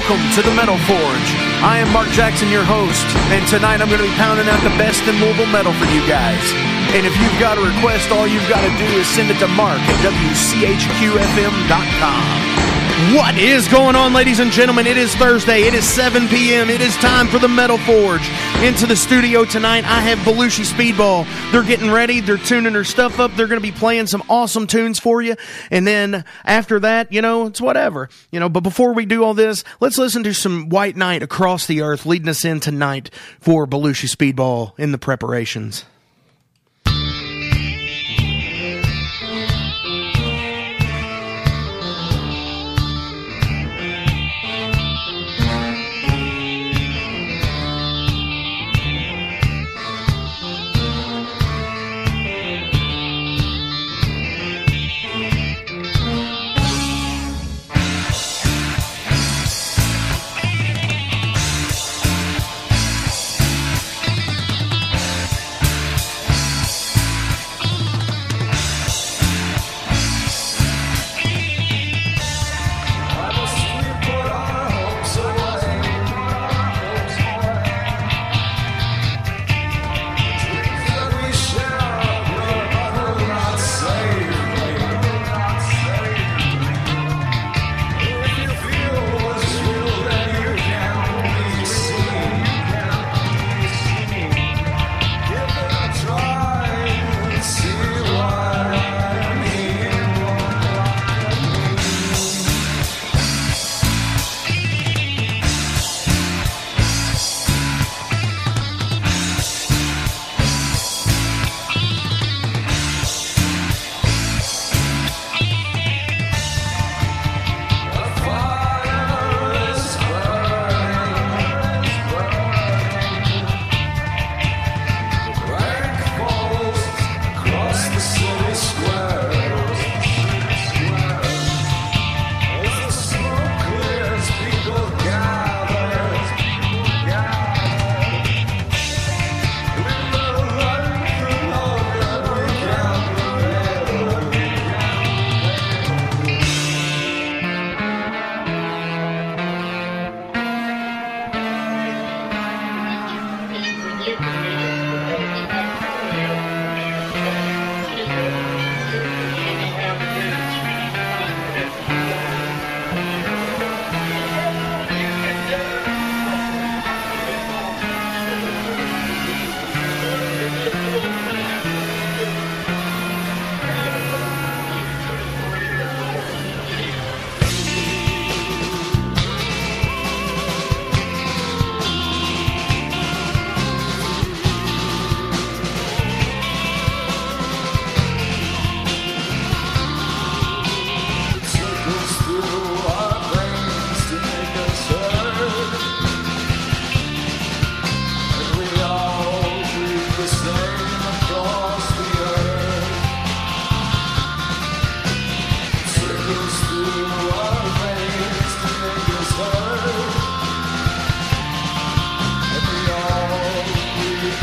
Welcome to the Metal Forge. I am Mark Jackson, your host, and tonight I'm going to be pounding out the best in Louisville metal for you guys. And if you've got a request, all you've got to do is send it to Mark at WCHQFM.com. What is going on, ladies and gentlemen? It is Thursday. It is 7 p.m. It is time for the Metal Forge. Into the studio tonight, I have Belushi Speedball. They're getting ready. They're tuning their stuff up. They're going to be playing some awesome tunes for you. And then after that, you know, it's whatever. You know, but before we do all this, let's listen to some White Knight across the earth leading us in tonight for Belushi Speedball in the preparations.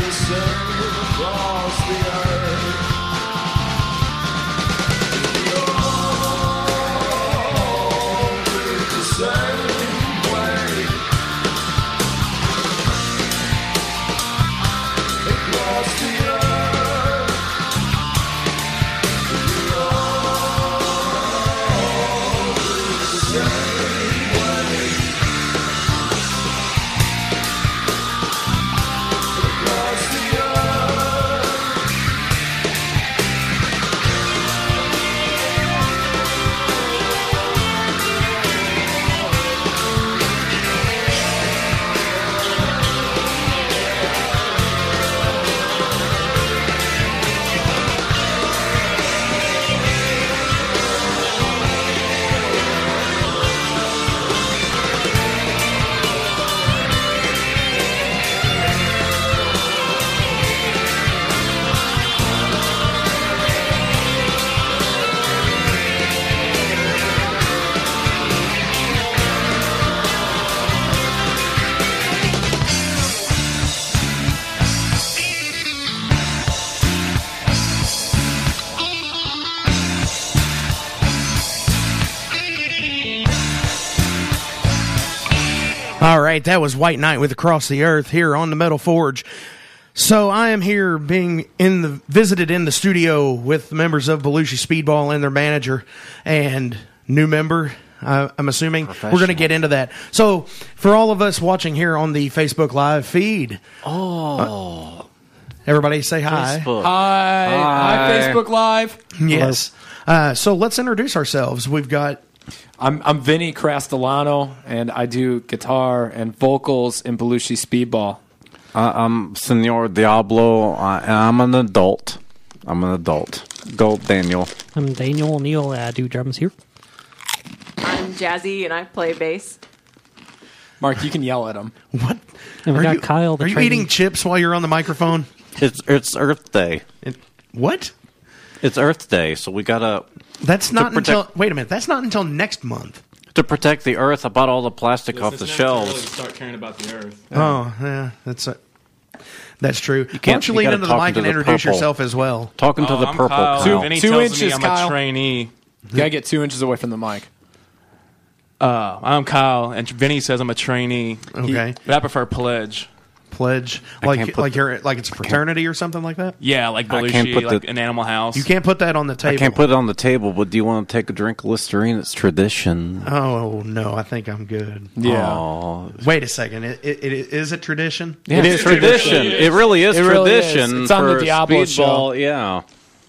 the sun across the right, that was White Knight with Across the Earth here on the Metal Forge. So I am here being in the visited in the studio with members of Belushi Speedball and their manager and new member. Uh, I'm assuming we're going to get into that. So for all of us watching here on the Facebook Live feed, oh, everybody say hi. Facebook. Hi, hi, Hi. Facebook Live. Yes. Uh, so let's introduce ourselves. We've got I'm I'm Vinny Castellano, and I do guitar and vocals in Belushi Speedball. Uh, I'm Senor Diablo. I, I'm an adult. I'm an adult. Adult Daniel. I'm Daniel O'Neill. I do drums here. I'm Jazzy and I play bass. Mark, you can yell at him. what? And we Are got you, Kyle. The are you trainee. eating chips while you're on the microphone? It's it's Earth Day. It, what? It's Earth Day, so we gotta That's not protect- until wait a minute. That's not until next month. to protect the Earth. I bought all the plastic off the It's never too early to shelves. Start caring about the earth. Oh, yeah, that's a, that's true. Why can't- don't you you lean gotta into the talk mic into and the introduce purple. yourself as well? Talking to Oh, the I'm purple Kyle. cow. Vinny Two tells inches, me I'm Kyle. a trainee. You gotta get two inches away from the mic. Uh, I'm Kyle, and Vinny says I'm a trainee. Okay. But I prefer pledge. Pledge can't like like the- you're like it's a fraternity or something like that. Yeah, like I can't Belushi, put like the- an Animal House. You can't put that on the table. I can't put it on the table, but do you want to take a drink of Listerine? It's tradition. Oh no, I think I'm good. Yeah, Aw. Wait a second. It, it, it is a tradition? Yeah, it's tradition. tradition. It really is It really is. tradition. It's on the for Diablo speedball. Yeah.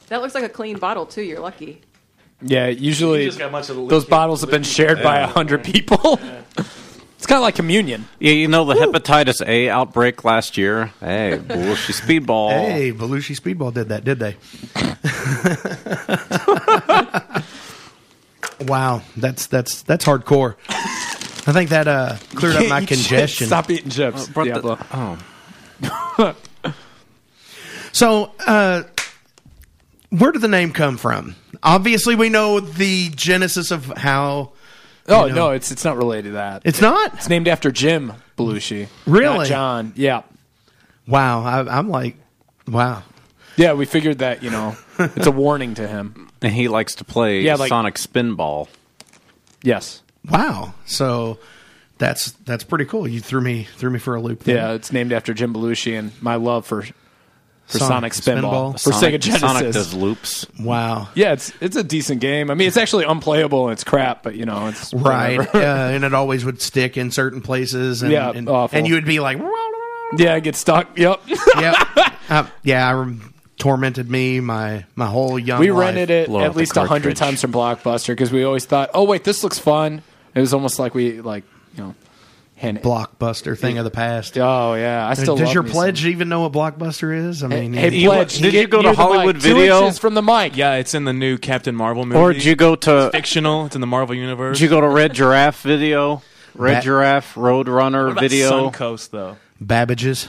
That looks like a clean bottle too. You're lucky. yeah. Usually, just got much of the those bottles have been shared by a hundred people. it's kind of like communion. Yeah, you know the hepatitis A outbreak last year. Hey, bullshit speedball. Hey, Belushi Speedball did that, did they? wow, that's that's that's hardcore. I think that uh, cleared up my Eat chips. congestion. Stop eating chips. Brought the- oh, So, uh, where did the name come from? Obviously, we know the genesis of how. Oh You know. no, it's it's not related to that. It's not. It's named after Jim Belushi. Really? Not John. Yeah. Wow, I, I'm like, wow. Yeah, we figured that, you know, it's a warning to him. and he likes to play Yeah, like- Sonic Spinball. Yes. Wow. So that's that's pretty cool. You threw me threw me for a loop. There. Yeah, it's named after Jim Belushi and my love for for Sonic, Sonic Spinball, Spinball. for Sonic, Sega Genesis. Sonic does loops. Wow. yeah, it's it's a decent game. I mean, it's actually unplayable and it's crap, but you know, it's Right. whatever. uh, and it always would stick in certain places. And, Yeah, and, awful. and you would be like, yeah, it gets stuck. Yep. yeah, uh, yeah. I rem- tormented me my my whole young. we life. rented it Blow at least a hundred times from Blockbuster because we always thought, oh wait, this looks fun. It was almost like we like you know, hand blockbuster thing of the past. Oh yeah, I still Does love your pledge some- even know what blockbuster is? I mean, Hey, you- pledge. did you get go to near the mic. Hollywood Two Video? inches from the mic. Yeah, it's in the new Captain Marvel movie. Or did you go to fictional? It's in the Marvel universe. did you go to Red Giraffe video? Red That- Giraffe Roadrunner what about video. Suncoast though? Babbage's.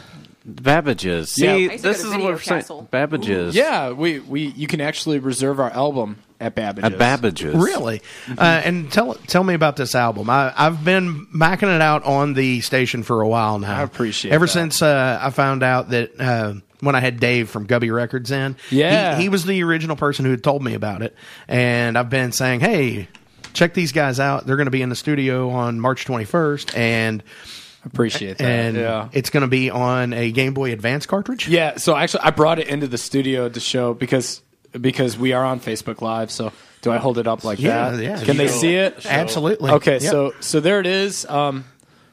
Babbages. See, Yeah. I used to this is what we're saying. Castle. Babbages. Yeah, we, we you can actually reserve our album at Babbage's. At Babbages. Really? Uh, and tell tell me about this album. I, I've been macking it out on the station for a while now. I appreciate Ever that. since uh, I found out that uh, when I had Dave from Gubby Records in, Yeah. he, he was the original person who had told me about it, and I've been saying, hey. Check these guys out. They're going to be in the studio on March 21st, and I Appreciate that. and yeah. it's going to be on a Game Boy Advance cartridge. Yeah, so actually I brought it into the studio to show because because we are on Facebook Live, so do I hold it up like Yeah, that? yeah. Can they see it? Absolutely. Okay, Yep. so so there it is. Um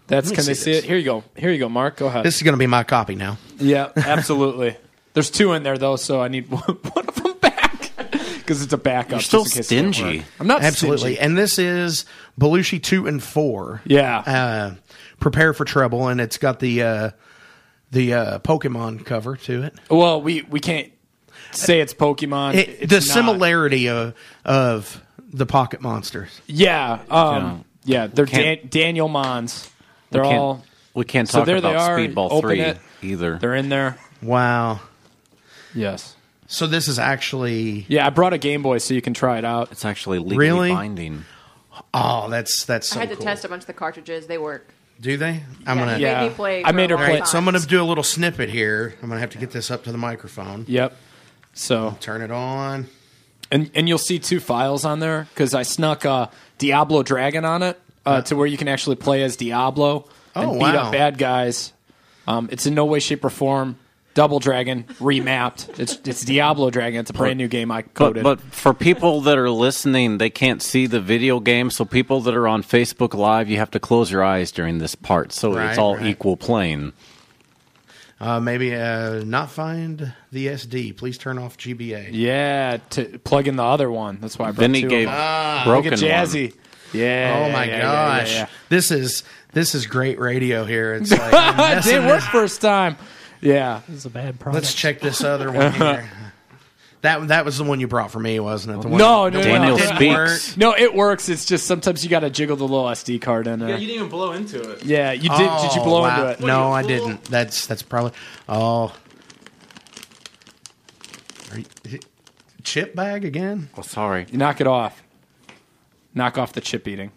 that's Let me can they see see this. it? Here you go. Here you go, Mark. Go ahead. this is going to be my copy now. yeah, absolutely. There's two in there though, so I need one, one of them back because it's a backup. You're still just in case it stingy. work. I'm not Absolutely. stingy. And this is Belushi 2 and 4. Yeah. Uh, Prepare for Trouble, and it's got the uh, the uh, Pokemon cover to it. Well, we we can't say it's Pokemon. it It's the not. similarity of, of the Pocket Monsters. Yeah, um, yeah, they're Dan- Daniel Mons. They're We can't- all We can't So talk there they about are. Speedball 3 it. either. they're in there. Wow. Yes. So this is actually Yeah, I brought a Game Boy so you can try it out. It's actually legally Really? binding. oh, that's that's so I had to cool. test a bunch of the cartridges. They work. Do they? I'm Yeah, gonna. Yeah. made me play. I made a her play- time. So I'm gonna do a little snippet here. I'm gonna have to get this up to the microphone. Yep. So Turn it on. and and you'll see two files on there because I snuck uh, Diablo Dragon on it uh, to where you can actually play as Diablo. Oh, and beat wow. up bad guys. Um, it's in no way, shape, or form Double Dragon remapped. It's it's Diablo Dragon. It's a brand new game I But, coded. but for people that are listening, they can't see the video game. So people that are on Facebook Live, you have to close your eyes during this part. So Right, it's all right. equal plane. Uh, maybe uh, not find the SD. Please turn off GBA. yeah, to plug in the other one. That's why I brought Then he two gave of them. Ah, Look at Jazzy. Yeah. Oh my yeah, yeah, gosh, yeah, yeah. this is this is great radio here. It's like I'm It didn't work first time. Yeah. This is a bad product. Let's check this other one here. That that was the one you brought for me, wasn't it? The one No, no, one Daniel that didn't work? speaks. No, it works. It's just sometimes you got to jiggle the little SD card in there. Yeah, Yeah, you didn't even blow into it. Yeah, you did. did you Oh, blow wow. into it? No, I are you, a fool? didn't. That's that's probably. Oh, Are you- chip bag again? Oh, sorry. You knock it off. Knock off the chip eating.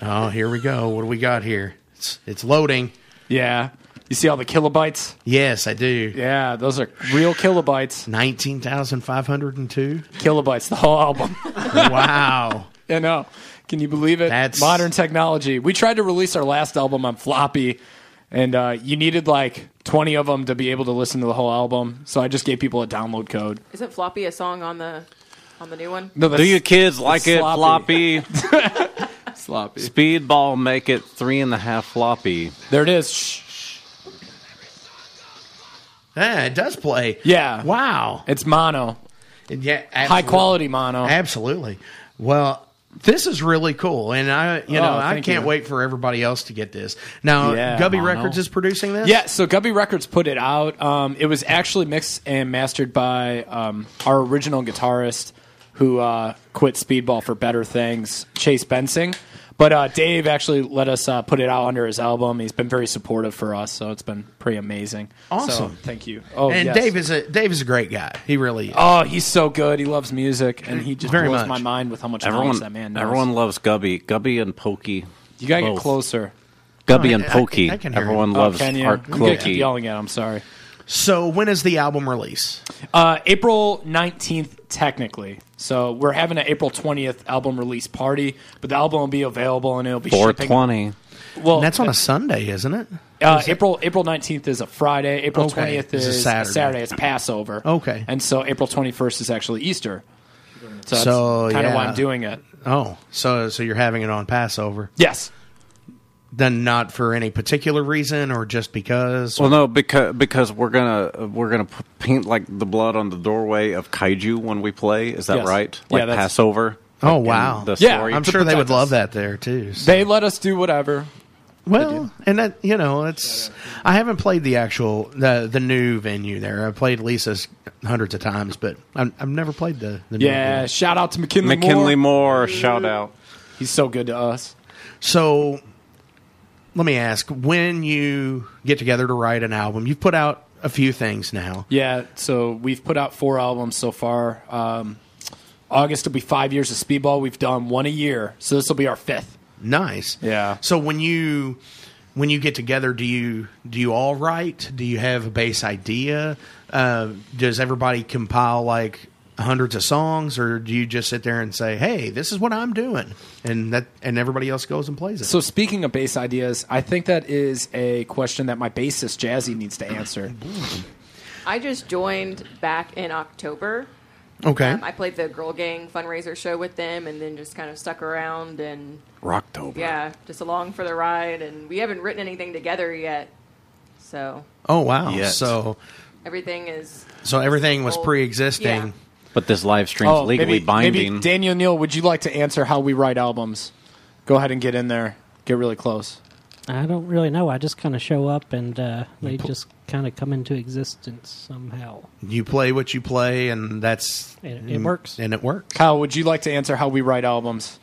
Oh, here we go. What do we got here? It's it's loading. Yeah. You see all the kilobytes? Yes, I do. Yeah, those are real kilobytes. Nineteen thousand five hundred and two. Kilobytes, the whole album. Wow. I know. Can you believe it? That's- modern technology. We tried to release our last album on floppy, and uh, you needed like 20 of them to be able to listen to the whole album. So I just gave people a download code. Isn't floppy a song on the on the new one? No, Do you kids like it sloppy. floppy? sloppy? Speedball make it three and a half floppy. There it is. Shh. Yeah, it does play. Yeah. Wow. It's mono, And yeah, high quality mono. Absolutely. Well, this is really cool, and I, you know, Oh, I can't you. wait for everybody else to get this. Now, Yeah, Gubby mono. Records is producing this. Yeah, so Gubby Records put it out. Um, it was actually mixed and mastered by um, our original guitarist who uh, quit Speedball for better things, Chase Bensing. But uh, Dave actually let us uh, put it out under his album. He's been very supportive for us, so it's been pretty amazing. Awesome. So, thank you. Oh, and yes. Dave is a Dave is a great guy. He really is. Oh, he's so good. He loves music, and he just Very blows much. my mind with how much Everyone, that man knows. everyone loves Gubby. Gubby and Pokey. you gotta get closer. Gubby Oh, and I- I- Pokey. I can hear Everyone him. loves oh, can you? Art I'm Clokey. yelling at. him. sorry. So when is the album release? Uh, April 19th, technically. So we're having an April 20th album release party, but the album will be available and it'll be shipping. 420. Well, And that's on a Sunday, isn't it? uh, April April 19th is a Friday. April Okay. 20th It's a is Saturday. It's Passover. Okay. And so April 21st is actually Easter. So that's So, kind of why. I'm doing it. Oh, so so you're having it on Passover? Yes. Then not for any particular reason, or just because? Well, no, because because we're gonna we're gonna paint like the blood on the doorway of kaiju when we play. Is that Yes. right? Yeah, Like that's- Passover. Oh, Like in wow. The Yeah, story? I'm sure they would protect love that there too. so- They let us do whatever. Well, and that you know, it's I haven't played the actual the the new venue there. I've played Lisa's hundreds of times, but I've, I've never played the, the new Yeah. venue. Shout out to McKinley, Moore. McKinley Moore. Moore, shout out. He's so good to us. So let me ask: when you get together to write an album, you've put out a few things now. Yeah, so we've put out four albums so far. Um, August will be five years of Speedball. We've done one a year, so this will be our fifth. Nice. Yeah. So when you when you get together, do you do you all write? Do you have a base idea? Uh, does everybody compile like hundreds of songs, or do you just sit there and say, "Hey, this is what I'm doing," and that and everybody else goes and plays it? So speaking of bass ideas, I think that is a question that my bassist Jazzy needs to answer. I just joined back in October. okay. Um, I played the Girl Gang fundraiser show with them, and then just kind of stuck around and Rocktober. yeah, just along for the ride. And we haven't written anything together yet, so oh wow. Yet. So everything is so everything was Well, pre-existing. yeah. But this live stream's legally Oh, maybe, binding. maybe Daniel Neal, would you like to answer how we write albums? Go ahead and get in there. Get really close. I don't really know. I just kind of show up and uh, they just kind of come into existence somehow. You play what you play, and that's And it, it works. and it works. Kyle, would you like to answer how we write albums?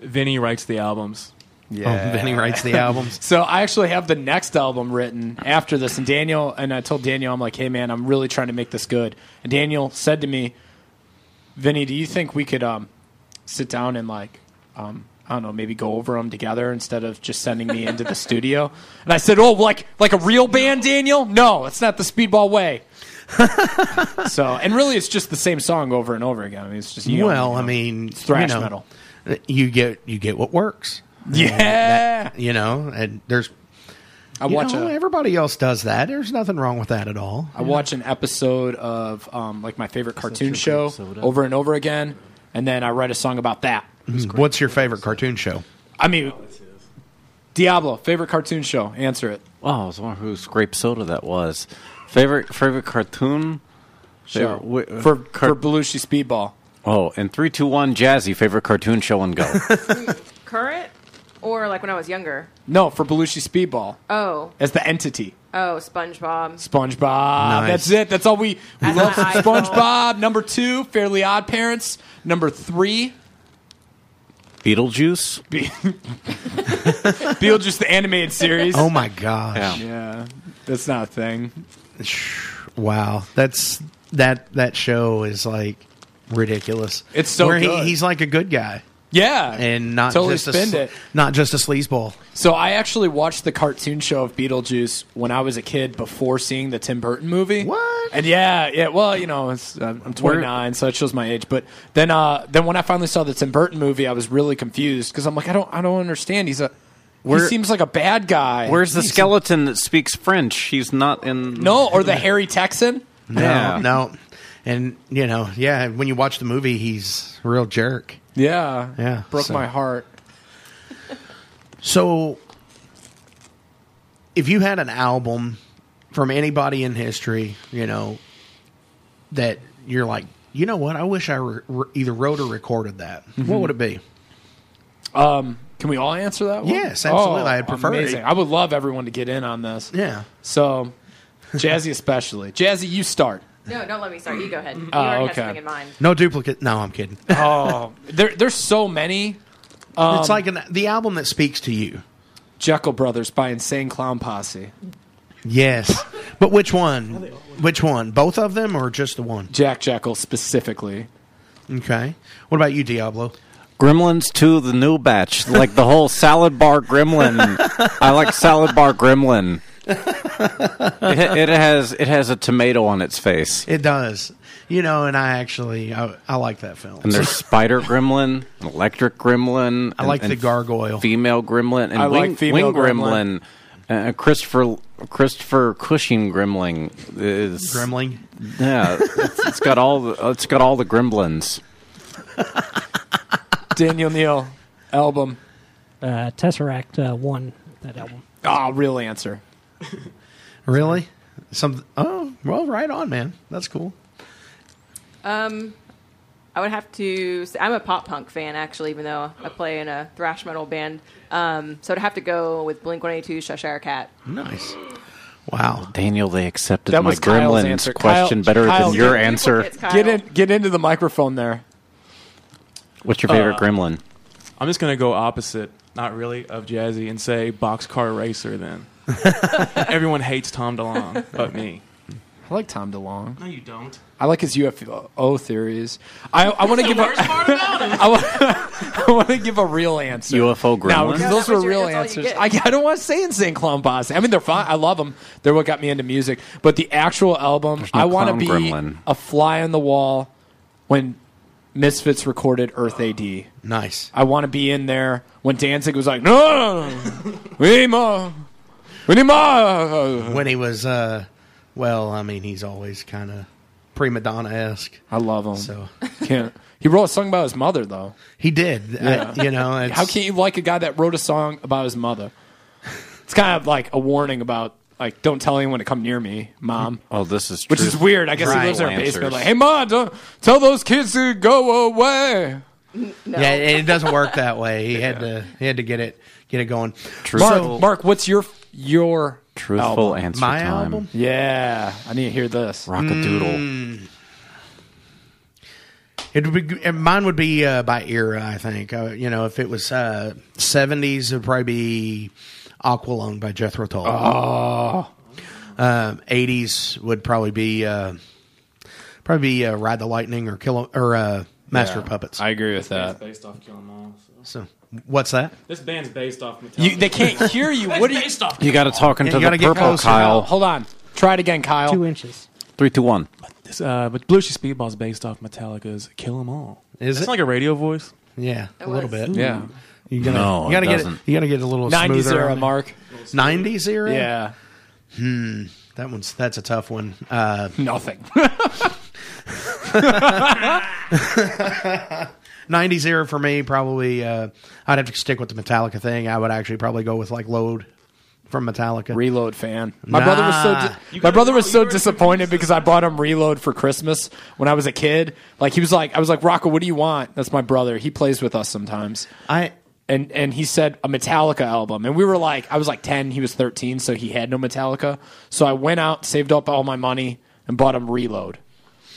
Vinny writes the albums. Oh, Vinny writes the albums. So I actually have the next album written after this, and Daniel and I told Daniel, I'm like, hey man, I'm really trying to make this good. And Daniel said to me, Vinny, do you think we could um, sit down and like, um, I don't know, maybe go over them together instead of just sending me into the studio? And I said, oh, like like a real band, Daniel? No, it's not the Speedball way. so, and really, it's just the same song over and over again. I mean, it's just you know, well, you I know, mean, thrash you know, metal. You get you get what works. Yeah. You know, and there's I you watch know, a, everybody else does that. There's nothing wrong with that at all. I watch an episode of um, like my favorite cartoon show over and over again, and then I write a song about that. What's your favorite cartoon show? I mean, Diablo favorite cartoon show. Answer it. Oh, I was wondering whose grape soda that was. Favorite favorite cartoon? Show Favorite- wi- for car- for Belushi Speedball. oh, and three, two, one, Jazzy. Favorite cartoon show and go. Current or like when I was younger? No, for Belushi Speedball Oh, as the entity. oh, SpongeBob. SpongeBob. Nice. That's it. That's all we, we That's love. my iPhone. SpongeBob. Number two, Fairly Odd Parents. Number three, Beetlejuice. Beetlejuice the animated series. Oh my gosh! Yeah. yeah, that's not a thing. Wow, that's that that show is like ridiculous. It's so Where he, good. he's like a good guy Yeah, and not totally just a spend sl- it. not just a sleazeball. So I actually watched the cartoon show of Beetlejuice when I was a kid before seeing the Tim Burton movie. What? And yeah, yeah. Well, you know, it's, uh, I'm 29, so it shows my age. But then, uh, then when I finally saw the Tim Burton movie, I was really confused because I'm like, I don't, I don't understand. He's a, where, he seems like a bad guy. Where's the He's- skeleton that speaks French? He's not in. No, or the hairy Texan. No, Yeah. no, and you know, yeah. When you watch the movie, he's a real jerk. Yeah, Yeah, broke so- my heart. So, if you had an album from anybody in history, you know, that you're like, you know what, I wish I re- re- either wrote or recorded that. What would it be? Um, can we all answer that one? Yes, absolutely. Oh, I'd prefer it. I would love everyone to get in on this. Yeah. So, Jazzy especially. Jazzy, you start. No, don't let me start. You go ahead. You Oh, already okay. have something in mind. No duplicate. No, I'm kidding. Oh, there, there's so many. Um, it's like an, the album that speaks to you. Jeckel Brothers by Insane Clown Posse. Yes, but which one? Which one? Both of them, or just the one? Jack Jeckel specifically. Okay. What about you, Diablo? Gremlins 2, the new batch. Like the whole salad bar gremlin. I like salad bar gremlin. It, it has it has a tomato on its face. It does. You know, and I actually I, I like that film. And there's spider gremlin, an electric gremlin. I and- like the gargoyle. female gremlin, and I like wing, female wing gremlin. Uh, Christopher Christopher Cushing gremlin is Gremlin. Yeah, it's, it's got all the it's got all the gremlins. Daniel Neal album. Uh, Tesseract uh, won that album. Ah, real answer. Really? Some. Oh, well, right on, man. That's cool. Um, I would have to. Say, I'm a pop punk fan, actually, even though I play in a thrash metal band. Um, so I'd have to go with Blink 182, Cheshire Cat. Nice. Wow. Daniel, they accepted That my was Kyle's gremlins answer. question Kyle- better Kyle, than your get- answer. Duplicates, Kyle. Get in, get into the microphone there. What's your favorite Uh, gremlin? I'm just gonna go opposite, not really, of Jazzy and say boxcar racer. Then everyone hates Tom DeLonge, but me. I like Tom DeLonge. No, you don't. I like his UFO theories. I, I want to give a, I want, I want to give a real answer. UFO Now, gremlin? because Yeah, those that were real that's answers. I, I don't want to say Insane Clown Posse. I mean, they're fine. I love them. They're what got me into music. But the actual album, no I want to be gremlin. a fly on the wall when Misfits recorded Earth AD. Nice. I want to be in there when Danzig was like, no, we need more. We need more. When he was, uh, well, I mean, he's always kind of prima donna esque. I love him. So Can't. He wrote a song about his mother, though. he did. Yeah. I- you know, it's, How can't you like a guy that wrote a song about his mother? It's kind of like a warning about like don't tell anyone to come near me, mom. Oh, this is Which true. is weird. I guess Right. he lives in a Answers. basement. Like, hey, mom, don't tell those kids to go away. No. Yeah, and it doesn't work that way. He had to. He had to get it. Get it going. Truthful, Mark, Mark, what's your your truthful album? answer My time. album? Yeah, I need to hear this. Rockadoodle. It would be. Mine would be uh, by era. I think. Uh, you know, if it was uh, seventies, it'd probably be Aqualung by Jethro Tull. Oh, Um, Eighties would probably be uh, probably be uh, Ride the Lightning or Kill or uh, Master of Puppets. I agree with that. based off Kill 'Em All. So. so what's that? This band's based off Metallica. You, they can't hear you. What are you? based off. You got to talk into you gotta the get purple, closer. Kyle. Hold on. Try it again, Kyle. Two inches. Three, two, one. This, uh, but Belushi Speedball's based off Metallica's "Kill 'Em All." Is It's it? like a radio voice. Yeah, It a little was. bit. Yeah. You gotta, No, you gotta it get it. You gotta get a little 90s smoother era, on it. Mark. 90s era. Yeah. that one's that's a tough one. Uh, Nothing. 90s era for me, probably. Uh, I'd have to stick with the Metallica thing. I would actually probably go with like Load from Metallica. Reload fan. My brother was so di- my brother was so disappointed because I bought him Reload for Christmas when I was a kid. Like he was like I was like Rocco, what do you want? That's my brother. He plays with us sometimes. I And and he said a Metallica album. And we were like I was like 10, he was 13, so he had no Metallica. So I went out, saved up all my money and bought him Reload.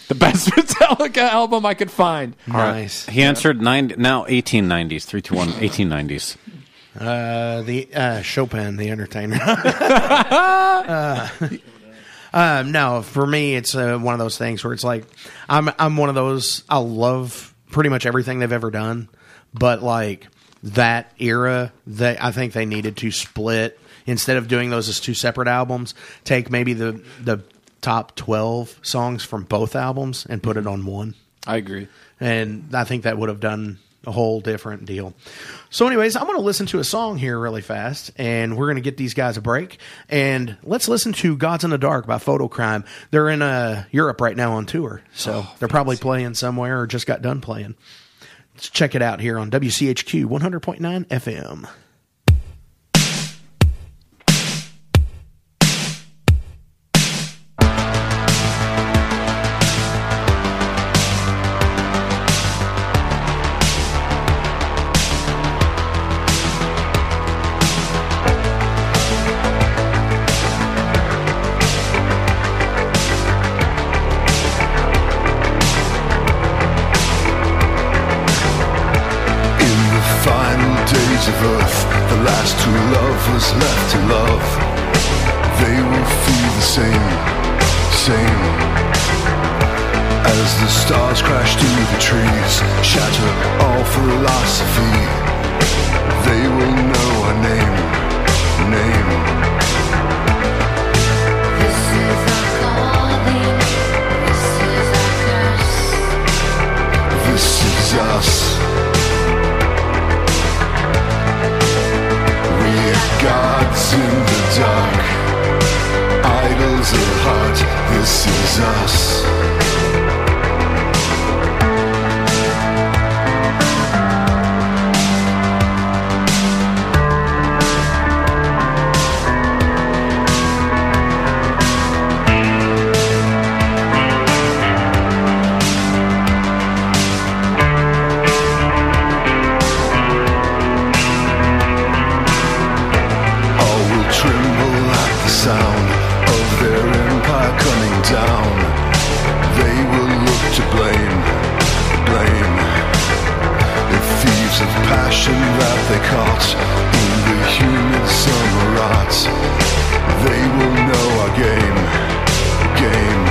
The best Metallica album I could find. nice. He answered nine now 1890s, 321 1890s. Uh, the uh, Chopin, the entertainer. uh, uh, no, for me, it's uh, one of those things where it's like I'm I'm one of those. I love pretty much everything they've ever done, but like that era, they I think they needed to split instead of doing those as two separate albums. Take maybe the the top twelve songs from both albums and put it on one I agree. and I think that would have done a whole different deal. So, anyways, I'm going to listen to a song here really fast, and we're going to get these guys a break. And let's listen to "Gods in the Dark" by Photocrime. They're in uh, Europe right now on tour, so they're probably playing somewhere or just got done playing. Let's check it out here on WCHQ 100.9 FM. Lovers left to love. They will feel the same, same. As the stars crash through the trees, shatter all philosophy. They will know our name, name. This is our calling. This is our curse. This is us. Gods in the dark, idols of heart. This is us. Passion that they caught in the humid summer rot. They will know our game, game.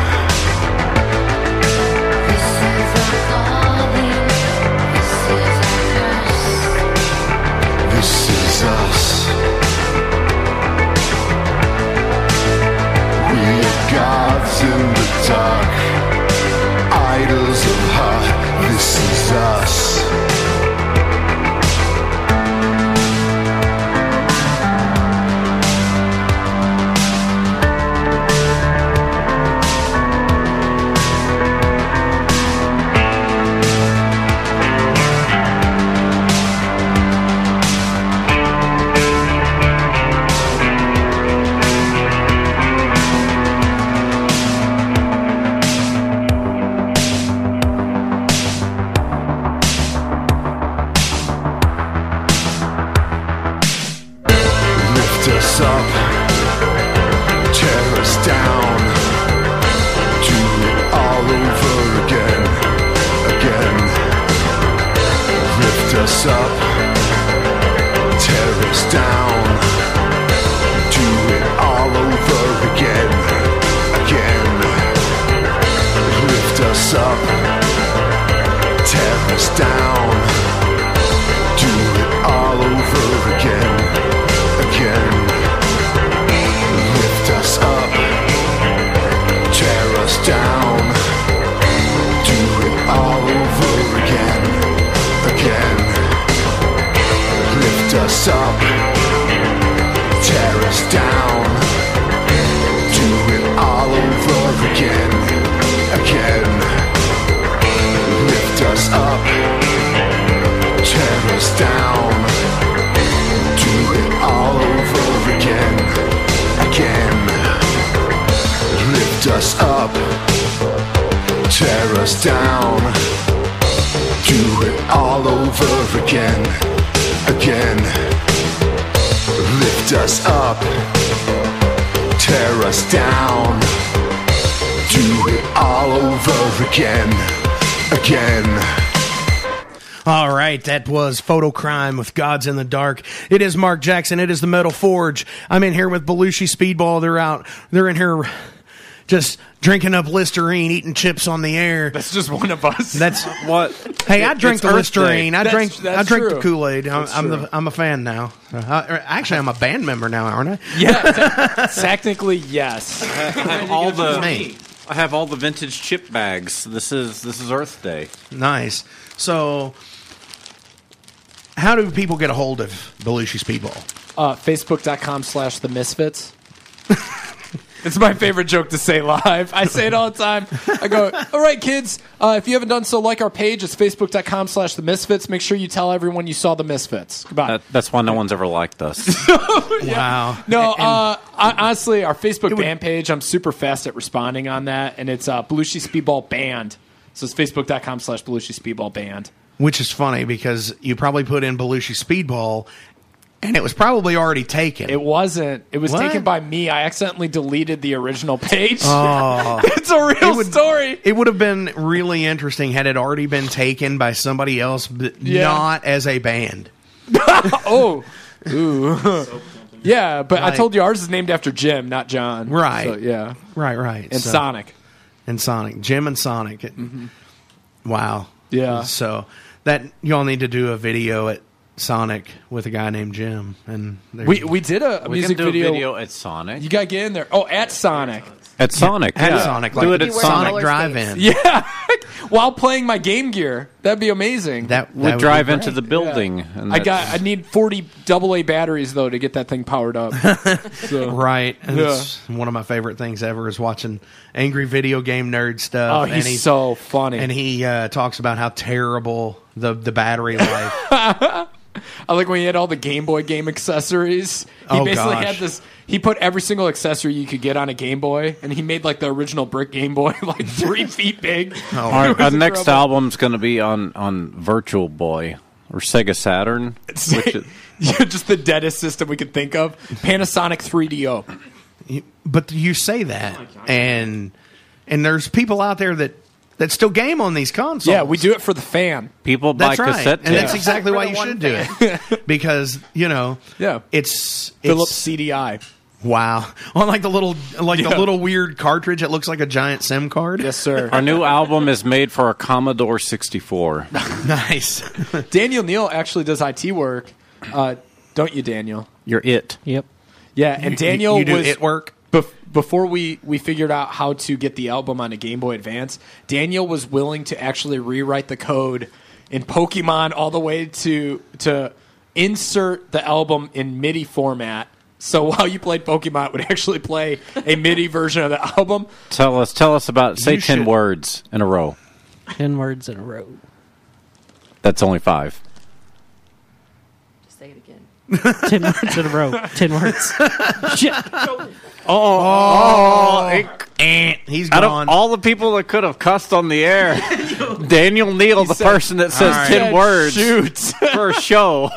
This is our calling. This is our curse. This is us. We are gods in the dark, idols of heart. This is us. Up, tear us down, do it all over again, again. All right, that was Photo Crime with Gods in the Dark. It is Mark Jackson. It is the Metal Forge. I'm in here with Belushi Speedball. They're out. They're in here just drinking up Listerine, eating chips on the air. That's just one of us. That's What? Hey, I drink the Listerine. I That's- drink. I that's drink the. Kool Aid. I'm, That's I'm true. the. I'm a fan now. Uh, actually, I'm a band member now, aren't I? yeah, te- technically yes. I have all the Me. I have all the vintage chip bags. This is this is Earth Day. Nice. So, how do people get a hold of Belushi's people? Uh, Facebook.com slash the misfits. It's my favorite joke to say live. I say it all the time. I go, all right, kids, uh, if you haven't done so, like our page. It's facebook.com slash the misfits. Make sure you tell everyone you saw the misfits. Goodbye. That, that's why no one's ever liked us. Wow. No, uh, I, honestly, our Facebook would- band page, I'm super fast at responding on that, and it's uh, Belushi Speedball Band. So it's facebook.com slash Belushi Speedball Band. which is funny because you probably put in Belushi Speedball, and it was probably already taken. It wasn't. It was What? taken by me. I accidentally deleted the original page. Oh. it's a real story. It would have been really interesting had it already been taken by somebody else, but Yeah. not as a band. Oh, ooh. yeah, but I Right. told you ours is named after Jim, not John. Right. So, yeah, Right, right. and So- Sonic. and Sonic, Jim and Sonic. It- Wow. Yeah. So that y'all need to do a video at Sonic with a guy named Jim, and We we did a, a we music can do video. a video at Sonic. You gotta get in there. Oh, at Sonic. at Sonic. at yeah. Sonic, Do it at Sonic. Drive-In. Yeah, while playing my Game Gear. That'd be amazing. That that would drive be into the building. And I got. I need forty AA batteries though to get that thing powered up. So. Right. And Yeah. it's one of my favorite things ever is watching angry video game nerd stuff. Oh, and he's he, so funny. and he uh, talks about how terrible the the battery life. I like when he had all the Game Boy game accessories. He Oh, basically gosh. had this. He put every single accessory you could get on a Game Boy, and he made like the original brick Game Boy, like three feet big. Oh, our, our next incredible. album's going to be on on Virtual Boy or Sega Saturn. Which is, Yeah, just the deadest system we could think of. Panasonic 3DO. but you say that, and and there's people out there that that still game on these consoles. Yeah, we do it for the fan. people buy That's right, cassette and that's exactly why you one should do it because you know Yeah. it's, it's Philips CDI. Wow, on like the little like Yeah. the little weird cartridge that looks like a giant SIM card. Yes, sir. Our new album is made for a Commodore 64. nice. Daniel Neal actually does IT work. Uh, don't you, Daniel? You're it. Yep. Yeah, and Daniel you, you do was it work. Bef- before we we figured out how to get the album on a Game Boy Advance. Daniel was willing to actually rewrite the code in Pokemon all the way to to insert the album in MIDI format. So while you played Pokemon, it would actually play a MIDI version of the album. Tell us, tell us about. Say You ten should- words in a row. Ten words in a row. That's only five. Just say it again. Ten words in a row. Ten words. Shit. Eh, he's Out gone. of all the people that could have cussed on the air, Daniel Neal, the said- person that says All right. ten words Shoot. for a show.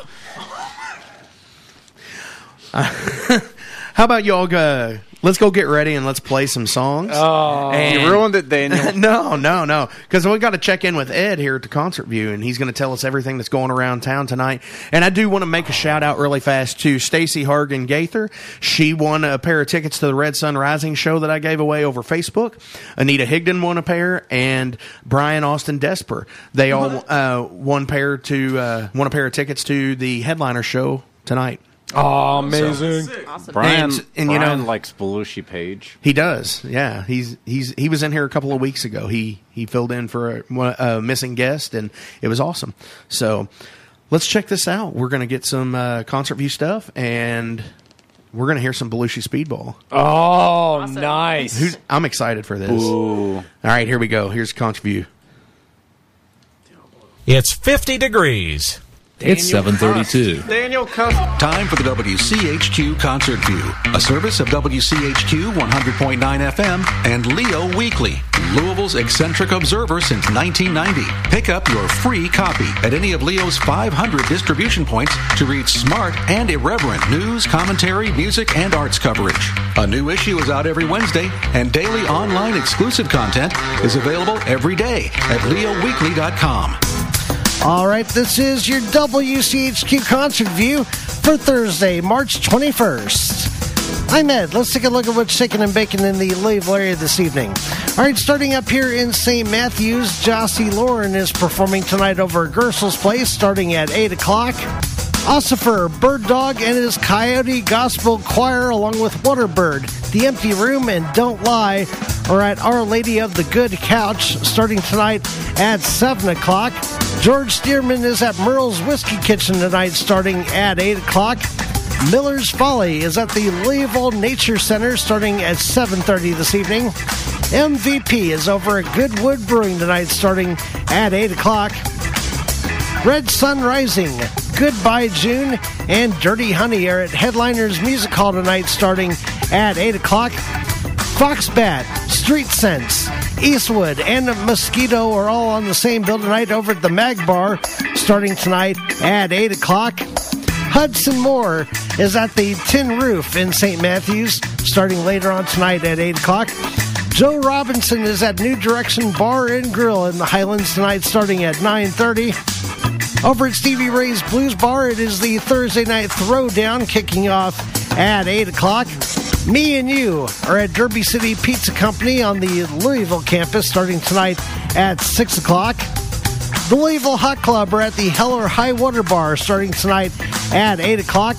How about y'all go? Let's go get ready and let's play some songs. Oh, And- You ruined it, Daniel. no, no, no. Because we got to check in with Ed here at the concert view, and he's going to tell us everything that's going around town tonight. And I do want to make a shout out really fast to Stacy Hargan Gaither. She won a pair of tickets to the Red Sun Rising show that I gave away over Facebook. Anita Higdon won a pair, and Brian Austin Desper. They all uh, won pair to uh, won a pair of tickets to the headliner show tonight. Oh amazing. Awesome. Brian, And- and you Brian know- likes Belushi Page. He does, yeah. He's he's he was in here a couple of weeks ago. He he filled in for a, a missing guest, and it was awesome. So let's check this out. We're going to get some uh, concert view stuff, and we're going to hear some Belushi Speedball. Oh, nice. Who's, I'm excited for this. All right, here we go. Here's concert view. It's 50 degrees. It's 732. Daniel Cuss. Time for the WCHQ Concert View, a service of WCHQ 100.9 FM and Leo Weekly, Louisville's eccentric observer since 1990. Pick up your free copy at any of Leo's 500 distribution points to read smart and irreverent news, commentary, music, and arts coverage. A new issue is out every Wednesday, and daily online exclusive content is available every day at leoweekly.com. All right, this is your WCHQ concert view for Thursday, March 21st. I'm Ed. Let's take a look at what's shaking and baking in the Louisville area this evening. All right, starting up here in St. Matthews, Jossie Lauren is performing tonight over at Gersel's Place starting at 8 o'clock. Ossifer, Bird Dog, and his Coyote Gospel Choir, along with Waterbird, The Empty Room, and Don't Lie, are at Our Lady of the Good Couch starting tonight at 7 o'clock. George Stearman is at Merle's Whiskey Kitchen tonight starting at 8 o'clock. Miller's Folly is at the Louisville Nature Center starting at 7.30 this evening. MVP is over at Goodwood Brewing tonight starting at 8 o'clock. Red Sun Rising, Goodbye June, and Dirty Honey are at Headliners Music Hall tonight starting at 8 o'clock. Foxbat, Street Sense, Eastwood, and Mosquito are all on the same bill tonight over at the Mag Bar starting tonight at 8 o'clock. Hudson Moore is at the Tin Roof in St. Matthews starting later on tonight at 8 o'clock. Joe Robinson is at New Direction Bar and Grill in the Highlands tonight starting at 9.30. Over at Stevie Ray's Blues Bar, it is the Thursday night throwdown kicking off at 8 o'clock. Me and you are at Derby City Pizza Company on the Louisville campus starting tonight at 6 o'clock. The Louisville Hot Club are at the Hell or High Water Bar starting tonight at 8 o'clock.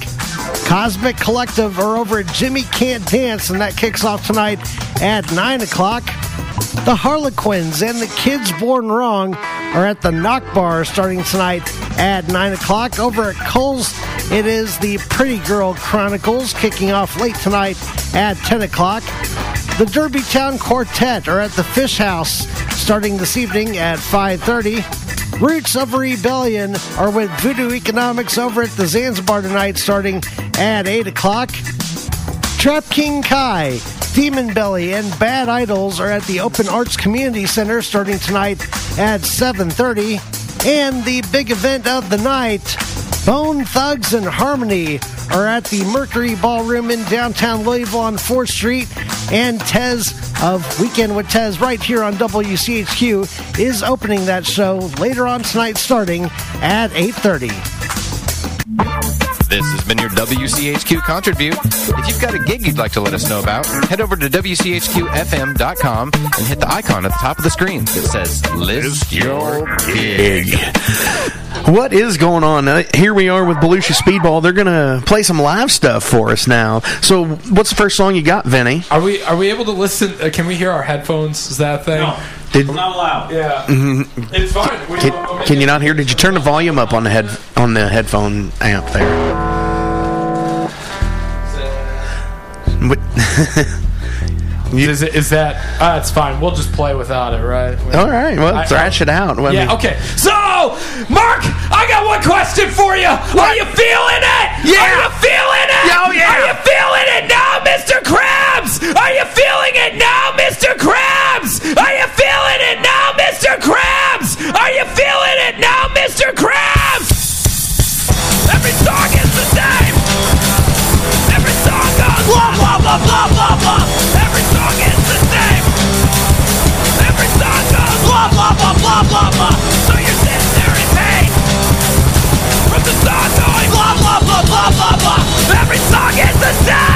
Cosmic Collective are over at Jimmy Can't Dance, and that kicks off tonight at 9 o'clock. The Harlequins and the Kids Born Wrong are at the Knock Bar starting tonight at 9 o'clock. Over at Cole's, it is the Pretty Girl Chronicles kicking off late tonight at 10 o'clock. The Derbytown Quartet are at the Fish House starting this evening at 5.30. Roots of Rebellion are with Voodoo Economics over at the Zanzabar tonight starting at 8 o'clock. Trap King Kai, Demon Belly, and Bad Idols are at the Open Arts Community Center starting tonight at 7.30. And the big event of the night, Bone Thugs and Harmony are at the Mercury Ballroom in downtown Louisville on 4th Street. And Tez of Weekend with Tez right here on WCHQ is opening that show later on tonight starting at 8.30. This has been your WCHQ Concert View. If you've got a gig you'd like to let us know about, head over to WCHQFM.com and hit the icon at the top of the screen that says List Your Gig. What is going on? Uh, here we are with Belushi Speedball. They're going to play some live stuff for us now. So, what's the first song you got, Vinny? Are we are we able to listen? Uh, can we hear our headphones? Is that a thing? No. Did, not allowed. Yeah. Mhm. It's fine. Can, can you not hear? Did you turn the volume up on the head on the headphone amp there? What- is, it, is that? Uh, it's fine. We'll just play without it, right? All right. Well, I- thrash it out. Yeah. mean- Okay. So, Mark, I got one question for you. Are you feeling it? Yeah. Are you feeling it? Oh, yeah. Are you feeling it now, Mr. Krabs? Are you feeling it now, Mr. Krabs? Are you feeling it now, the song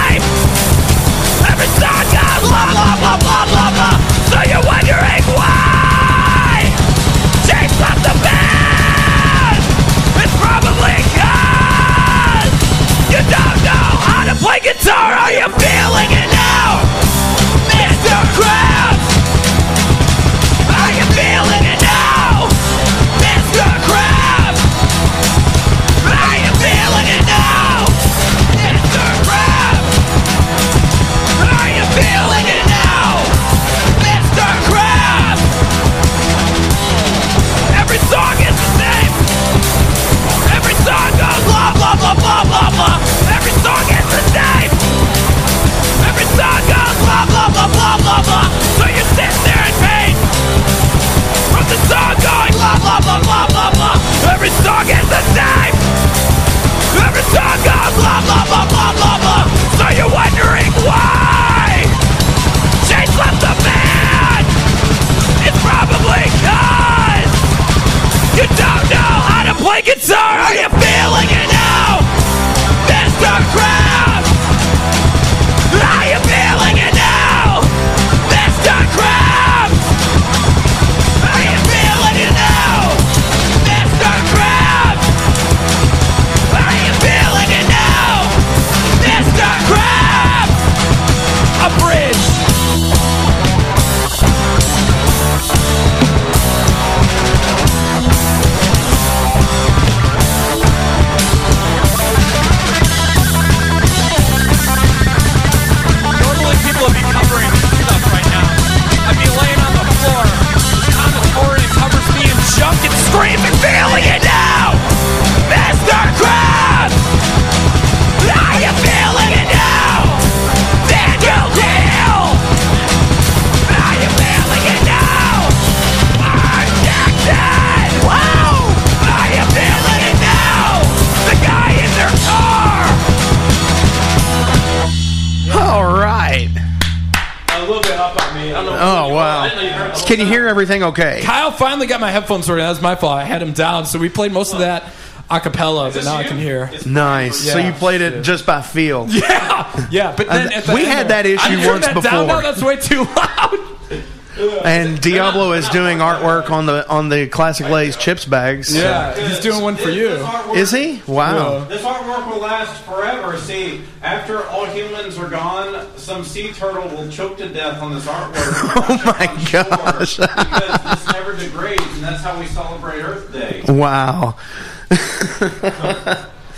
Can you hear everything okay? Kyle finally got my headphones working. That was my fault. I had him down, so we played most of that a cappella, but now I can hear. Nice. So you played it just by feel. Yeah, yeah. But then at the we end had of- that issue I once that before. Down now. That's way too loud. And Diablo is doing artwork on the on the classic Lay's chips bags. so- Yeah, he's doing one for you. Is he? Wow. This artwork will last forever. See, after all humans are gone, some sea turtle will choke to death on this artwork. Oh my gosh. because this never degrades, and that's how we celebrate Earth Day. wow.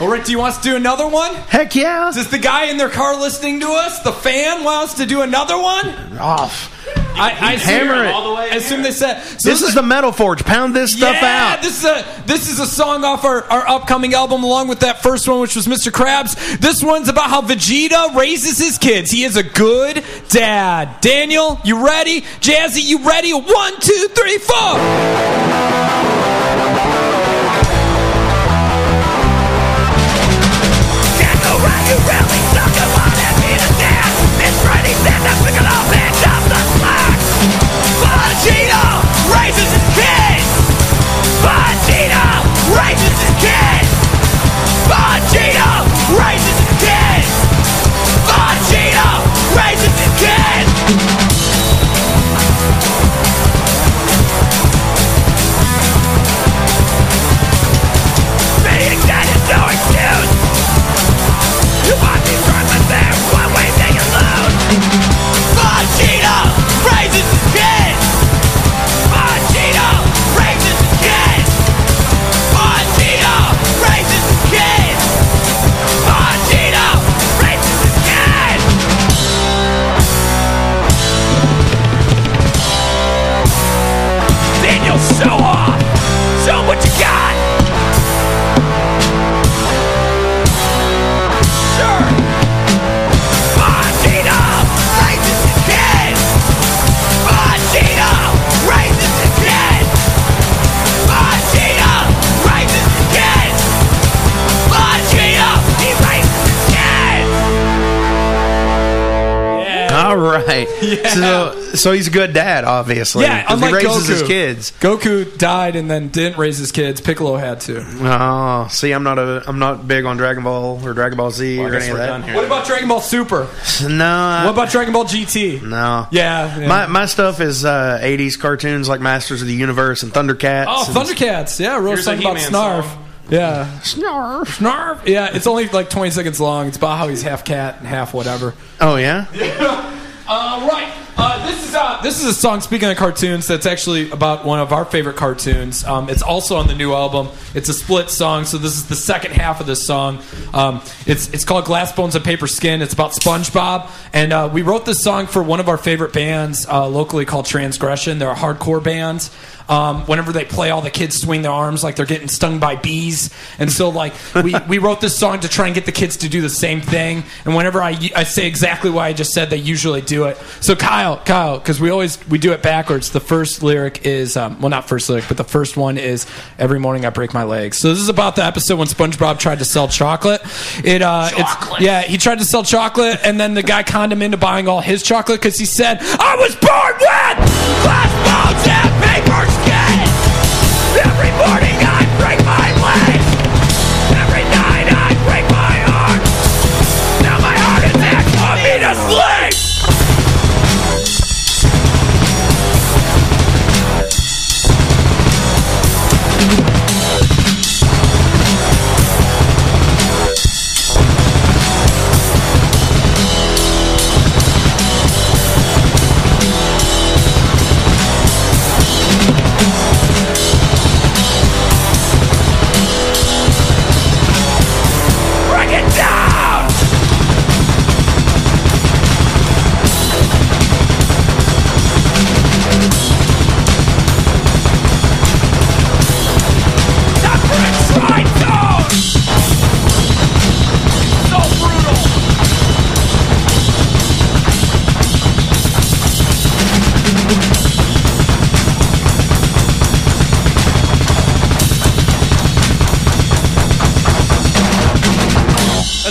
All right, do you want us to do another one? Heck yeah. Is this the guy in their car listening to us? The fan wants to do another one? Off. I, I assume, Hammer it. I assume they said. Uh, so This is the Metal Forge. Pound this stuff yeah, out. this is a this is a song off our, our upcoming album, along with that first one, which was Mr. Krabs. This one's about how Vegeta raises his kids. He is a good dad. Daniel, you ready? Jazzy, you ready? One, two, three, four. So so he's a good dad, obviously. Yeah, unlike he raises Goku. his kids. Goku died and then didn't raise his kids. Piccolo had to. Oh, see, I'm not a I'm not big on Dragon Ball or Dragon Ball Z or any of that. What about Dragon Ball Super? No. What about Dragon Ball GT? No. Yeah. yeah. My my stuff is uh, 80s cartoons like Masters of the Universe and Thundercats. oh, and- Thundercats. Yeah, real Here's something about Snarf. song. Yeah. Snarf. Snarf. Yeah, it's only like 20 seconds long. It's about how he's half cat and half whatever. Oh yeah. Uh, right. Uh, this is uh, this is a song. Speaking of cartoons, that's actually about one of our favorite cartoons. Um, it's also on the new album. It's a split song, so this is the second half of this song. Um, it's it's called Glass Bones and Paper Skin. It's about SpongeBob, and uh, we wrote this song for one of our favorite bands uh, locally called Transgression. They're a hardcore band. Um, whenever they play, all the kids swing their arms like they're getting stung by bees, and so like we, we wrote this song to try and get the kids to do the same thing. And whenever I, I say exactly what I just said, they usually do it. So Kyle, Kyle, because we always we do it backwards. The first lyric is um, well, not first lyric, but the first one is every morning I break my legs. So this is about the episode when SpongeBob tried to sell chocolate. It uh, it's yeah, he tried to sell chocolate, and then the guy conned him into buying all his chocolate because he said I was born with glass bones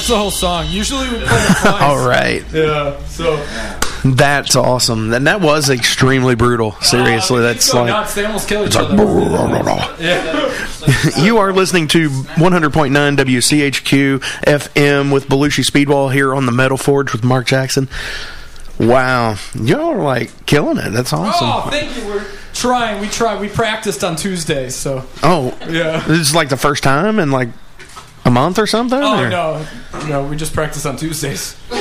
That's the whole song. Usually we play it twice. All right. Yeah. So That's awesome. And that was extremely brutal. Seriously, uh, that's like. nuts. They almost kill each It's like. other. Yeah. you are listening to 100.9 WCHQ FM with Belushi Speedball here on the Metal Forge with Mark Jackson. Wow, y'all are like killing it. That's oh, awesome. Oh, thank you. We're trying. We tried. We practiced on Tuesday. So. Oh, Yeah. This is like the first time and like a month or something. Oh or- no, no. We just practice on Tuesdays.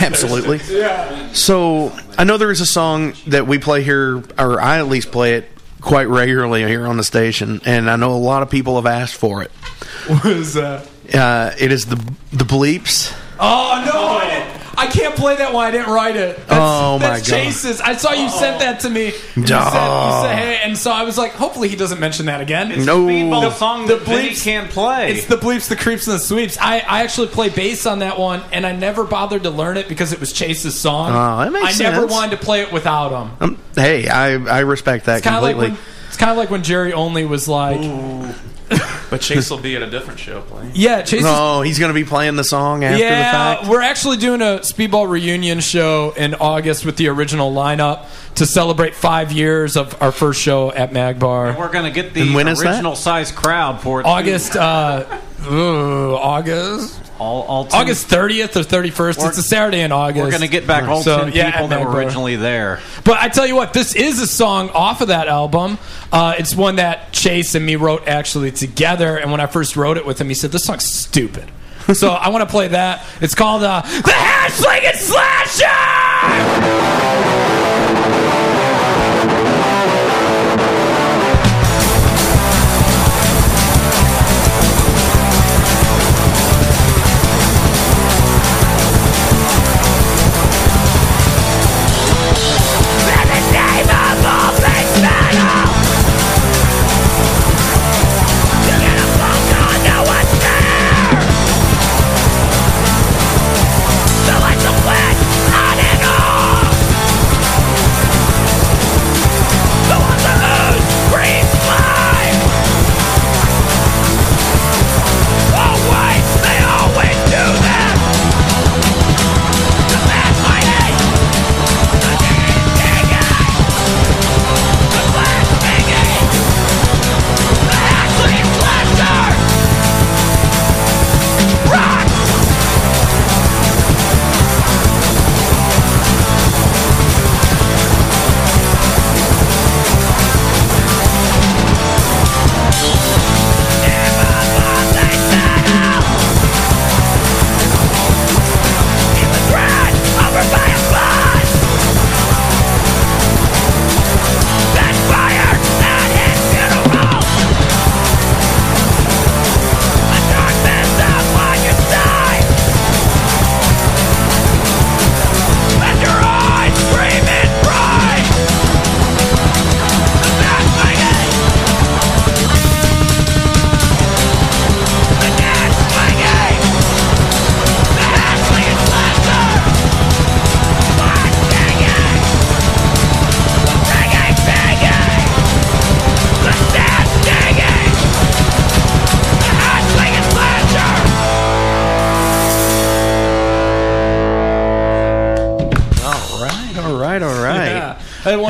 Absolutely. Yeah. So I know there is a song that we play here, or I at least play it quite regularly here on the station, and I know a lot of people have asked for it. What is that? Uh, it is the the bleeps. Oh no! I, can't play that one. I didn't write it. That's, Oh, my that's God. Chase's. I saw you sent that to me. You, said, you Oh. said, hey, and so I was like, hopefully he doesn't mention that again. It's No. speedball song that Vinny can't play. It's the bleeps, the creeps, and the sweeps. I, I actually play bass on that one, and I never bothered to learn it because it was Chase's song. Oh, that makes I never wanted to play it without him. Um, hey, I I respect that It's kind of like completely. when it's kind of like when Jerry Only was like, But Chase will be at a different show playing. yeah, Chase. is- oh, he's going to be playing the song after yeah, the fact. we're actually doing a speedball reunion show in August with the original lineup to celebrate five years of our first show at Magbar. We're going to get the And when is that? original size crowd for it. August, uh, ooh, August, all, all ten- August thirtieth or thirty first. It's a Saturday in August. We're going to get back all So, 10 yeah, people that were originally there. But I tell you what, this is a song off of that album. Uh, it's one that Chase and me wrote actually together. And when I first wrote it with him, he said, "This song's stupid." so I want to play that. It's called uh, "The Hash Slinging Slasher."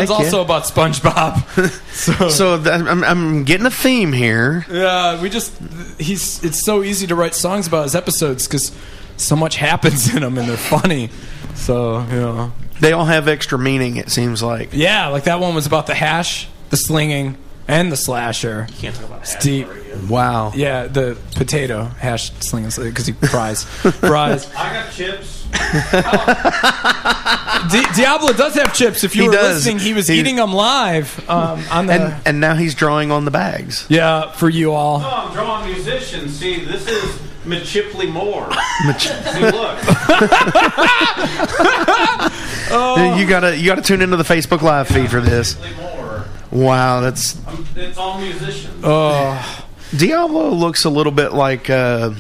One's yeah. also about SpongeBob. so, So that, I'm, I'm getting a theme here. yeah, we just he's it's so easy to write songs about his episodes because so much happens in them and they're funny. So you know, They all have extra meaning. It seems like. yeah, like that one was about the hash, the slinging, and the slasher. You can't talk about it's deep. Wow. Yeah, the potato hash slinging because he fries fries. I got chips. Di- Diablo does have chips. If you He were does. listening, he was He- eating them live um, on the. And and now he's drawing on the bags. yeah, for you all. Oh, I'm drawing musicians. See, this is Machipley Moore. Mich- See, look. You gotta you gotta tune into the Facebook Live feed for this. Wow, that's I'm, it's all musicians. Oh, Diablo looks a little bit like uh,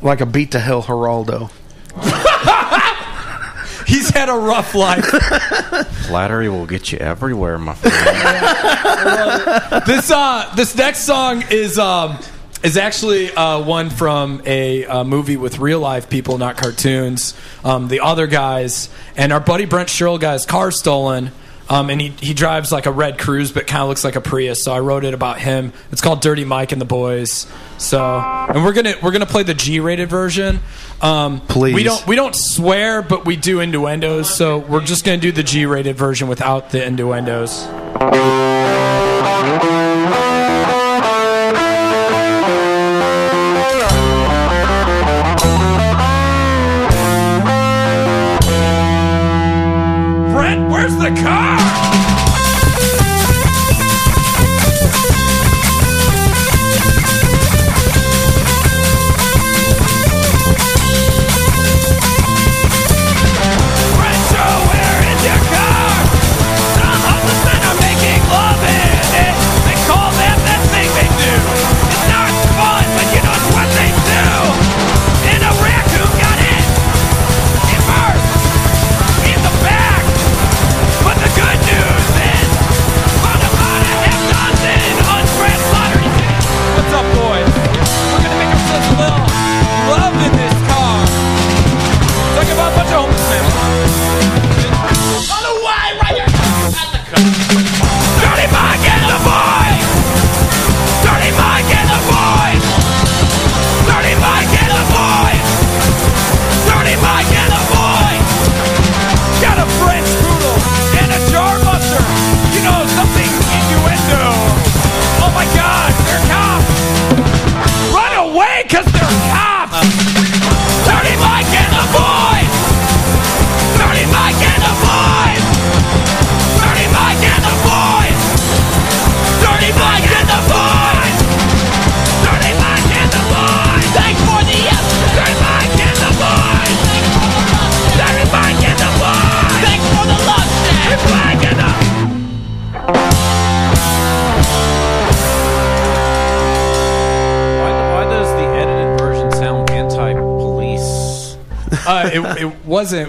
like a beat to hell Geraldo. he's had a rough life. Flattery will get you everywhere, my friend. this uh, this next song is um, is actually uh, one from a uh, movie with real life people, not cartoons. Um, the other guys and our buddy Brent Sherrill got his car stolen. Um, and he, he drives like a red Cruze, but kind of looks like a Prius. So I wrote it about him. It's called Dirty Mike and the Boys. So, and we're gonna we're gonna play the G-rated version. Um, Please. We don't we don't swear, but we do innuendos. So we're just gonna do the G-rated version without the innuendos. Brent, where's the car?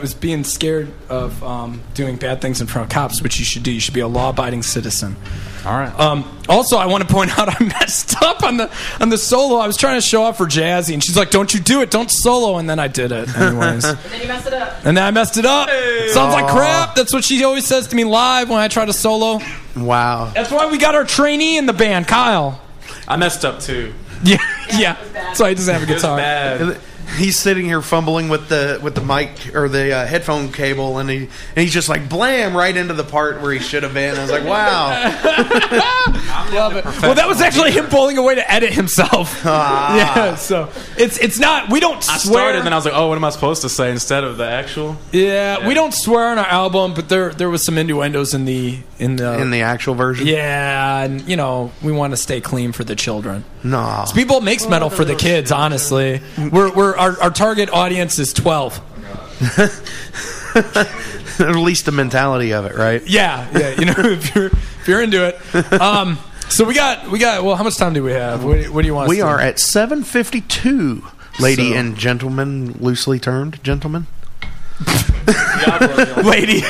Was being scared of um, doing bad things in front of cops, which you should do. You should be a law-abiding citizen. All right. Um, also, I want to point out I messed up on the on the solo. I was trying to show off for Jazzy, and she's like, "Don't you do it? Don't solo." And then I did it anyways. And then you messed it up. And then I messed it up. Sounds like crap. That's what she always says to me live when I try to solo. Wow. That's why we got our trainee in the band, Kyle. I messed up too. Yeah, yeah. So I doesn't have a It was guitar. bad. He's sitting here fumbling with the with the mic or the uh, headphone cable, and he and he's just like blam right into the part where he should have been. I was like, wow. Love it. Well, that was actually him pulling away to edit himself. Ah. Yeah, so it's it's not. We don't I swear. started, then I was like, oh, what am I supposed to say instead of the actual? yeah, we don't swear on our album, but there there was some innuendos in the in the In the actual version, yeah, and you know we want to stay clean for the children. no. People makes metal for the kids. Honestly, we're we're our, our target audience is twelve. At least the mentality of it, right? Yeah, yeah. You know, if you're if you're into it. Um, so we got we got. Well, how much time do we have? What, what do you want? We to- are at seven fifty two, lady So- and gentlemen, loosely termed gentlemen. lady,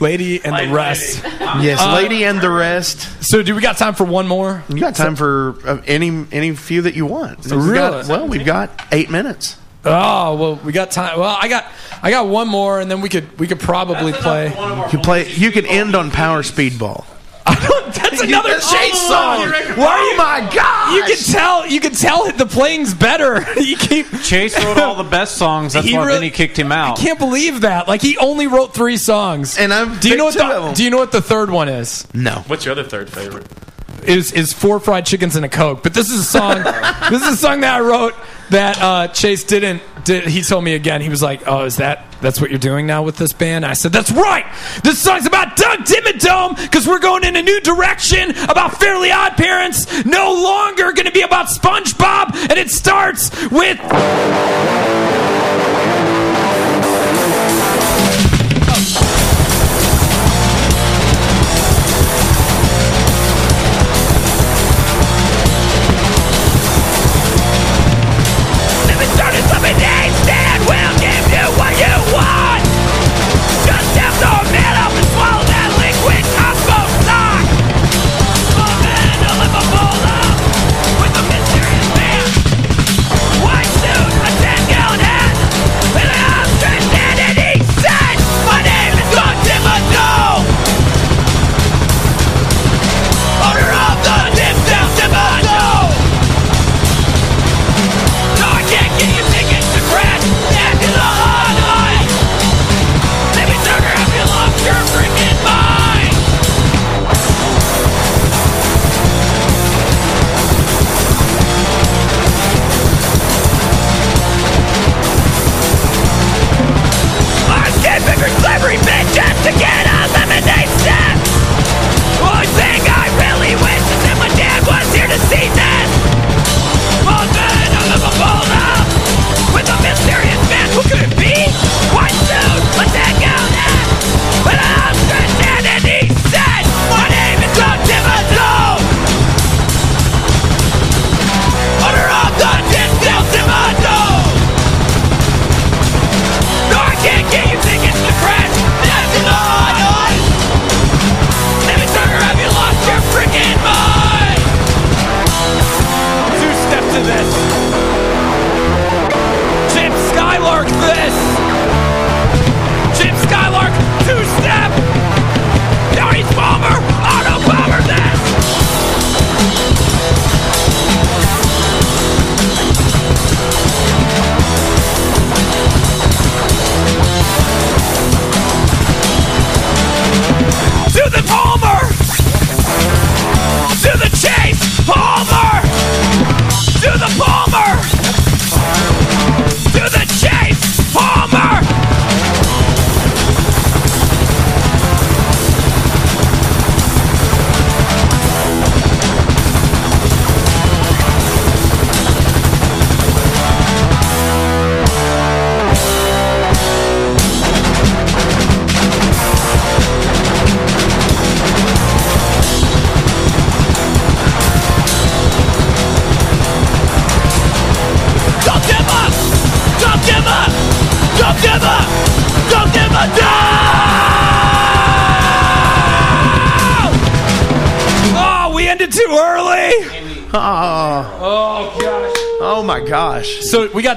lady, and the rest. Yes, Uh, lady and the rest. So, do we got time for one more? You got time for uh, any any few that you want. We've Really? got- well, we've got eight minutes. Oh well, we got time. Well, I got I got one more, and then we could we could probably play. You play. You can end on Power Speedball. That's another Chase song. Why oh are my god! You can tell. You can tell the playing's better. you keep. Chase wrote all the best songs. That's He why really- Vinny kicked him out. I can't believe that. Like he only wrote three songs. And I'm Do you know what picked two of the. Do you know what the third one is? No. What's your other third favorite? Is is four fried chickens and a coke? But this is a song. this is a song that I wrote that uh, Chase didn't. Did, he told me again. He was like, "Oh, is that that's what you're doing now with this band?" I said, "That's right. This song's about Doug Dimmadome because we're going in a new direction about Fairly Odd Parents. No longer going to be about SpongeBob, and it starts with."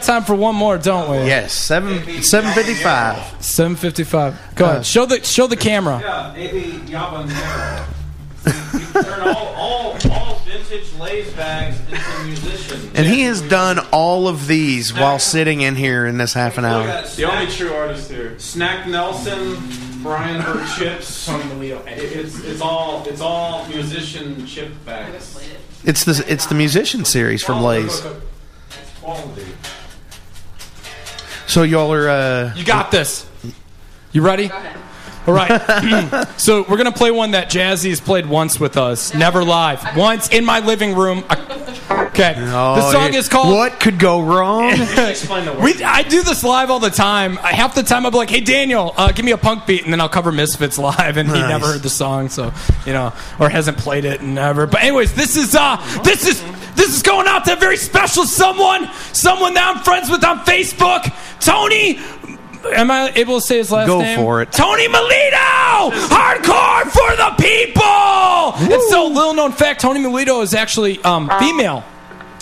Got time for one more, don't we? Yes, seven seven fifty five. Seven fifty-five. Go ahead. Show the show the camera. Yeah, AB Yaba Nero. You turn all, all, all vintage Lay's bags into musicians. And he has done all of these while sitting in here in this half an hour. The only true artist here. Snack Nelson, Brian Bird chips. Tony Melito. It's it's all it's all musician chip bags. It's the it's the musician series from Lay's. So y'all are uh, You got this. You ready? All right. so we're gonna play one that Jazzy has played once with us, never live, once in my living room. Okay. Oh, the song yeah. is called. What could go wrong? Explain the word. We, I do this live all the time. I, half the time I'll be like, "Hey Daniel, uh, give me a punk beat," and then I'll cover Misfits live, and he never heard the song, so you know, or hasn't played it and never. But anyways, this is uh, this is this is going out to a very special someone, someone that I'm friends with on Facebook, Tony. Am I able to say his last Go name? for it. Tony Melito! Hardcore for the people! And so, little known fact Tony Melito is actually um, female.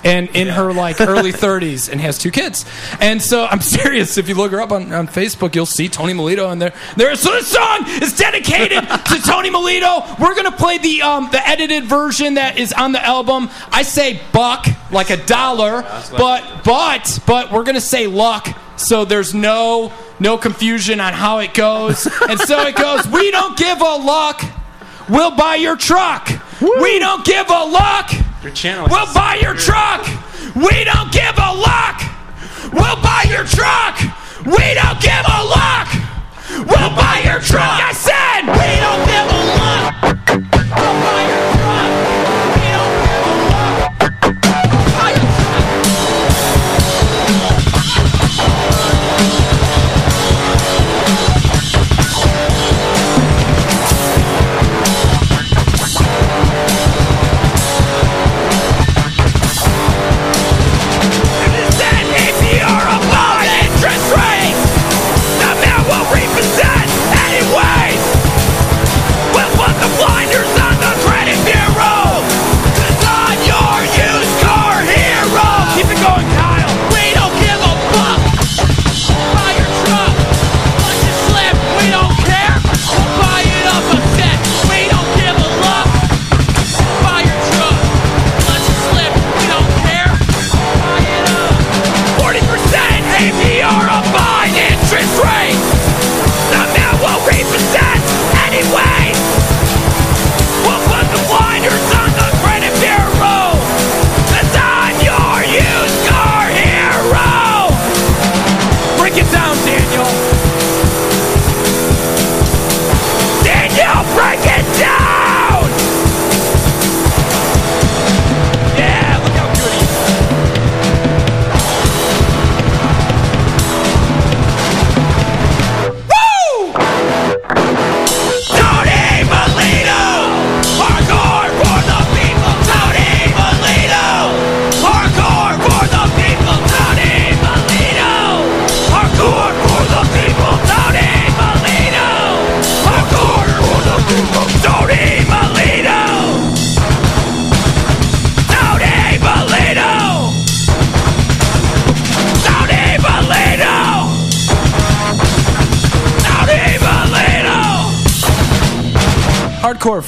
And in her like early 30s, and has two kids. And so I'm serious. If you look her up on, on Facebook, you'll see Tony Melito in there. There. So this song is dedicated to Tony Melito. We're gonna play the um, the edited version that is on the album. I say buck like a dollar, but but but we're gonna say luck. So there's no no confusion on how it goes. And so it goes. We don't give a luck. We'll buy your truck. We don't give a luck. Your channel. We'll buy your truck. We don't give a luck. We'll buy your truck. We don't give a luck. We'll buy your truck. I said we don't give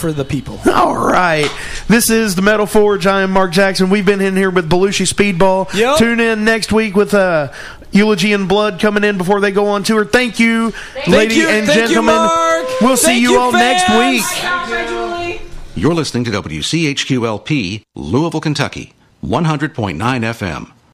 for the people. All right. This is the Metal Forge. I am Mark Jackson. We've been in here with Belushi Speedball. Yep. Tune in next week with uh, Eulogy and Blood coming in before they go on tour. Thank you, ladies you. and Thank you, gentlemen. Mark. We'll see Thank you, you, all fans. next week. You're listening to WCHQLP, Louisville, Kentucky. 100.9 FM.